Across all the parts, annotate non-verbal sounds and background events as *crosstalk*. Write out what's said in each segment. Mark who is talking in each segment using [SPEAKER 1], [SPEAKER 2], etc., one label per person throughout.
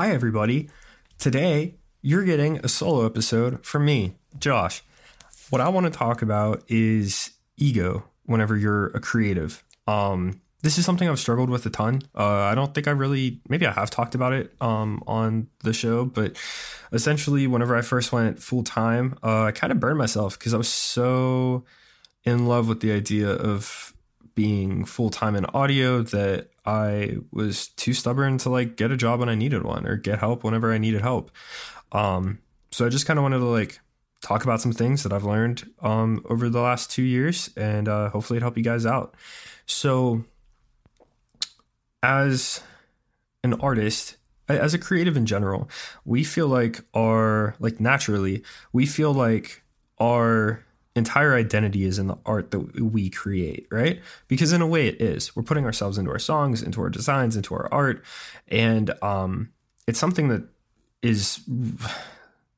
[SPEAKER 1] Hi, everybody. Today, you're getting a solo episode from me, Josh. What I want to talk about is ego whenever you're a creative. Um, this is something I've struggled with a ton. Uh, I don't think I really, maybe I have talked about it um, on the show, but essentially, whenever I first went full time, uh, I kind of burned myself because I was so in love with the idea of being full time in audio that I was too stubborn to like get a job when I needed one or get help whenever I needed help. Um, so I just kind of wanted to like talk about some things that I've learned um, over the last two years and uh, hopefully it help you guys out. So, as an artist, as a creative in general, we feel like our, like naturally, we feel like our entire identity is in the art that we create, right? Because in a way it is. We're putting ourselves into our songs, into our designs, into our art. And um, it's something that is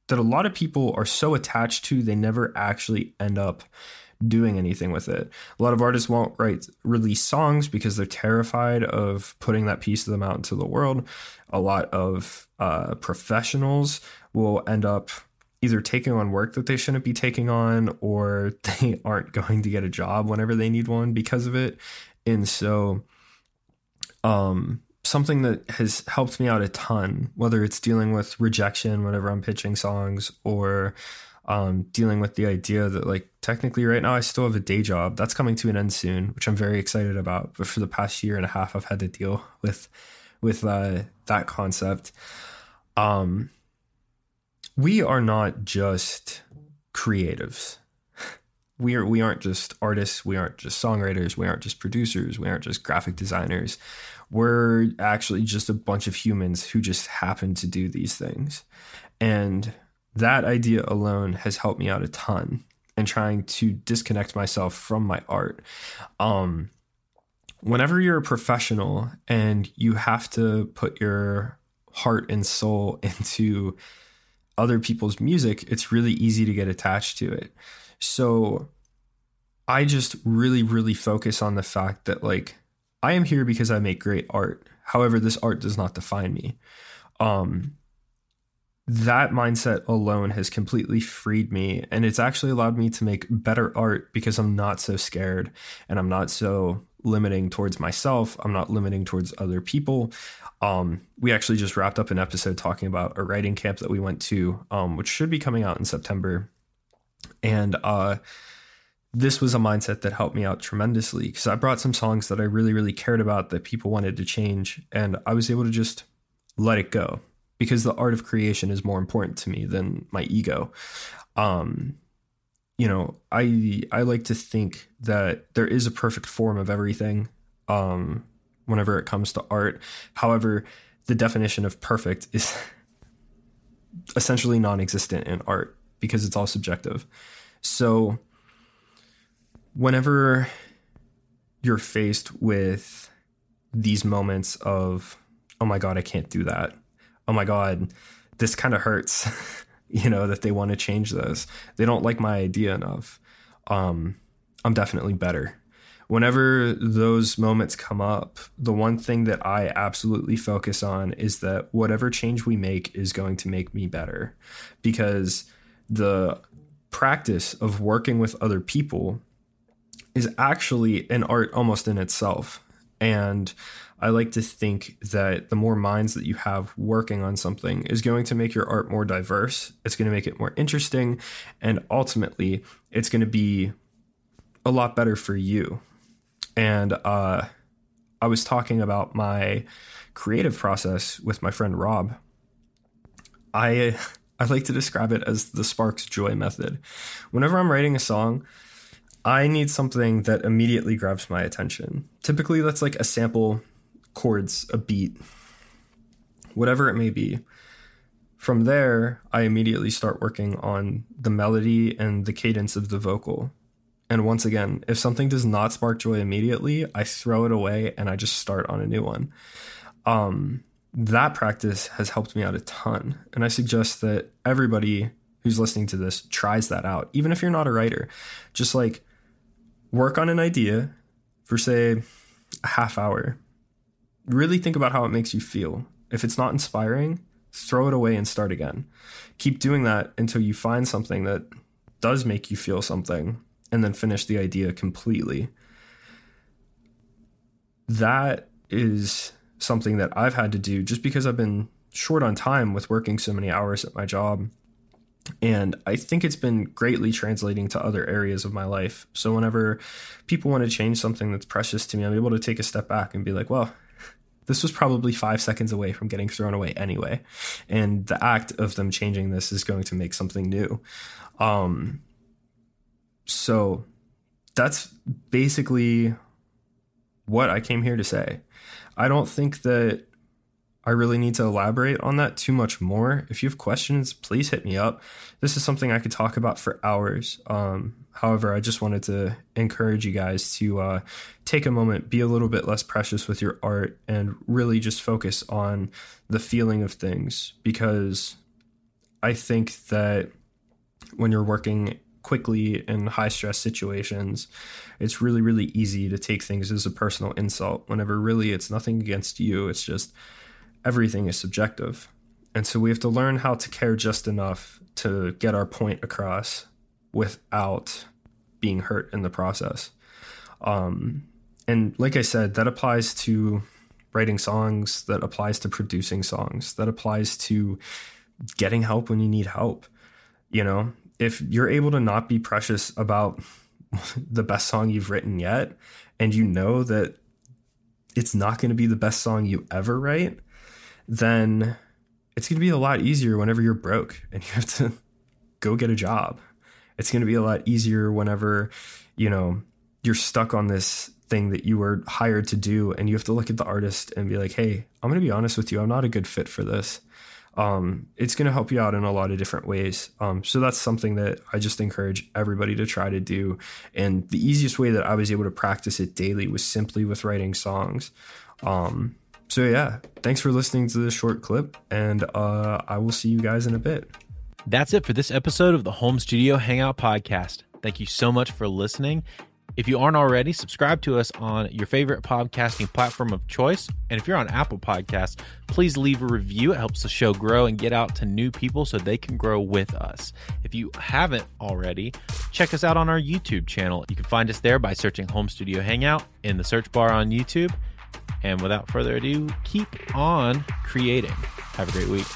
[SPEAKER 1] that a lot of people are so attached to they never actually end up doing anything with it. A lot of artists won't write release songs because they're terrified of putting that piece of them out into the world. A lot of uh, professionals will end up either taking on work that they shouldn't be taking on or *laughs* they aren't going to get a job whenever they need one because of it. And so um something that has helped me out a ton, whether it's dealing with rejection whenever I'm pitching songs or um, dealing with the idea that like technically right now I still have a day job that's coming to an end soon, which I'm very excited about. But for the past year and a half, I've had to deal with with uh, that concept. Um, we are not just creatives. We are we aren't just artists, we aren't just songwriters, we aren't just producers, we aren't just graphic designers. We're actually just a bunch of humans who just happen to do these things. And that idea alone has helped me out a ton in trying to disconnect myself from my art. Um whenever you're a professional and you have to put your heart and soul *laughs* into other people's music, it's really easy to get attached to it. So I just really, really focus on the fact that, like, I am here because I make great art. However, this art does not define me. Um, that mindset alone has completely freed me and it's actually allowed me to make better art because I'm not so scared and I'm not so limiting towards myself. I'm not limiting towards other people. Um, we actually just wrapped up an episode talking about a writing camp that we went to, um, which should be coming out in September. And uh, this was a mindset that helped me out tremendously because I brought some songs that I really, really cared about that people wanted to change. And I was able to just let it go because the art of creation is more important to me than my ego. Um, you know, I I like to think that there is a perfect form of everything. Um, whenever it comes to art. However, the definition of perfect is *laughs* essentially non existent in art because it's all subjective. So, whenever you're faced with these moments of, oh my God, I can't do that. Oh my God, this kind of hurts, *laughs* you know, that they want to change this. They don't like my idea enough. Um, I'm definitely better whenever those moments come up, the one thing that I absolutely focus on is that whatever change we make is going to make me better because the practice of working with other people is actually an art almost in itself. And I like to think that the more minds that you have working on something is going to make your art more diverse. It's going to make it more interesting. And ultimately, it's going to be a lot better for you and uh, I was talking about my creative process with my friend Rob. I *laughs* I like to describe it as the Sparks Joy method. Whenever I'm writing a song, I need something that immediately grabs my attention. Typically, that's like a sample, chords, a beat, whatever it may be. from there, I immediately start working on the melody and the cadence of the vocal. And once again, if something does not spark joy immediately, I throw it away and I just start on a new one. Um, that practice has helped me out a ton. And I suggest that everybody who's listening to this tries that out, even if you're not a writer. Just like work on an idea for, say, a half hour. Really think about how it makes you feel. If it's not inspiring, throw it away and start again. Keep doing that until you find something that does make you feel something and then finish the idea completely. That is something that I've had to do just because I've been short on time with working so many hours at my job. And I think it's been greatly translating to other areas of my life. So whenever people want to change something that's precious to me, I'm able to take a step back and be like, well, this was probably five seconds away from getting thrown away anyway. And the act of them changing this is going to make something new. Um, so that's basically what I came here to say. I don't think that I really need to elaborate on that too much more. If you have questions, please hit me up. This is something I could talk about for hours. Um, however, I just wanted to encourage you guys to uh, take a moment, be a little bit less precious with your art, and really just focus on the feeling of things because I think that when you're working quickly in high stress situations, it's really, really easy to take things as a personal insult whenever really it's nothing against you. It's just everything is subjective. And so we have to learn how to care just enough to get our point across without being hurt in the process. Um, and like I said, that applies to writing songs, that applies to producing songs, that applies to getting help when you need help. You know, if you're able to not be precious about *laughs* the best song you've written yet, and you know that it's not going to be the best song you ever write, then it's going to be a lot easier whenever you're broke and you have to go get a job. It's going to be a lot easier whenever, you know, you're stuck on this thing that you were hired to do and you have to look at the artist and be like, hey, I'm going to be honest with you. I'm not a good fit for this. Um, it's going to help you out in a lot of different ways. Um, so that's something that I just encourage everybody to try to do. And the easiest way that I was able to practice it daily was simply with writing songs. Um, so yeah, thanks for listening to this short clip, and uh, I will see you guys in a bit.
[SPEAKER 2] That's it for this episode of the Home Studio Hangout Podcast. Thank you so much for listening. If you aren't already, subscribe to us on your favorite podcasting platform of choice. And if you're on Apple Podcasts, please leave a review. It helps the show grow and get out to new people so they can grow with us. If you haven't already, check us out on our YouTube channel. You can find us there by searching Home Studio Hangout in the search bar on YouTube. And without further ado, keep on creating. Have a great week.